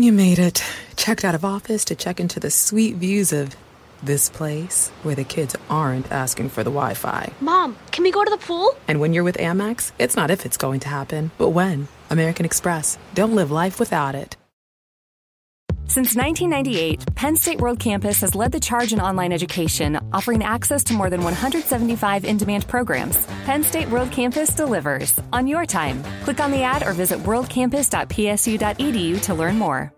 You made it. Checked out of office to check into the sweet views of this place where the kids aren't asking for the Wi Fi. Mom, can we go to the pool? And when you're with Amex, it's not if it's going to happen, but when. American Express. Don't live life without it. Since 1998, Penn State World Campus has led the charge in online education, offering access to more than 175 in demand programs. Penn State World Campus delivers on your time. Click on the ad or visit worldcampus.psu.edu to learn more.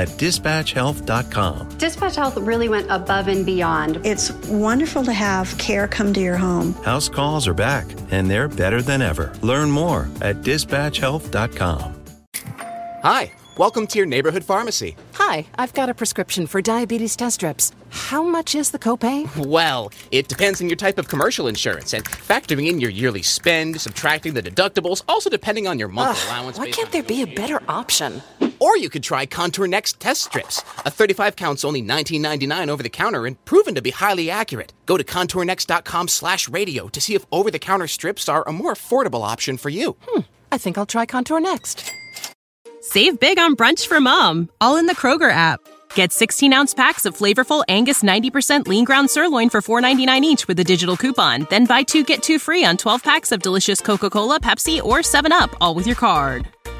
at dispatchhealth.com. Dispatch Health really went above and beyond. It's wonderful to have care come to your home. House calls are back, and they're better than ever. Learn more at dispatchhealth.com. Hi, welcome to your neighborhood pharmacy. Hi, I've got a prescription for diabetes test strips. How much is the copay? Well, it depends on your type of commercial insurance and factoring in your yearly spend, subtracting the deductibles, also depending on your monthly Ugh, allowance. Why can't there be a better option? Or you could try Contour Next test strips. A 35 counts only $19.99 over the counter and proven to be highly accurate. Go to contournext.com slash radio to see if over the counter strips are a more affordable option for you. Hmm, I think I'll try Contour Next. Save big on brunch for mom, all in the Kroger app. Get 16 ounce packs of flavorful Angus 90% lean ground sirloin for $4.99 each with a digital coupon. Then buy two get two free on 12 packs of delicious Coca Cola, Pepsi, or 7UP, all with your card.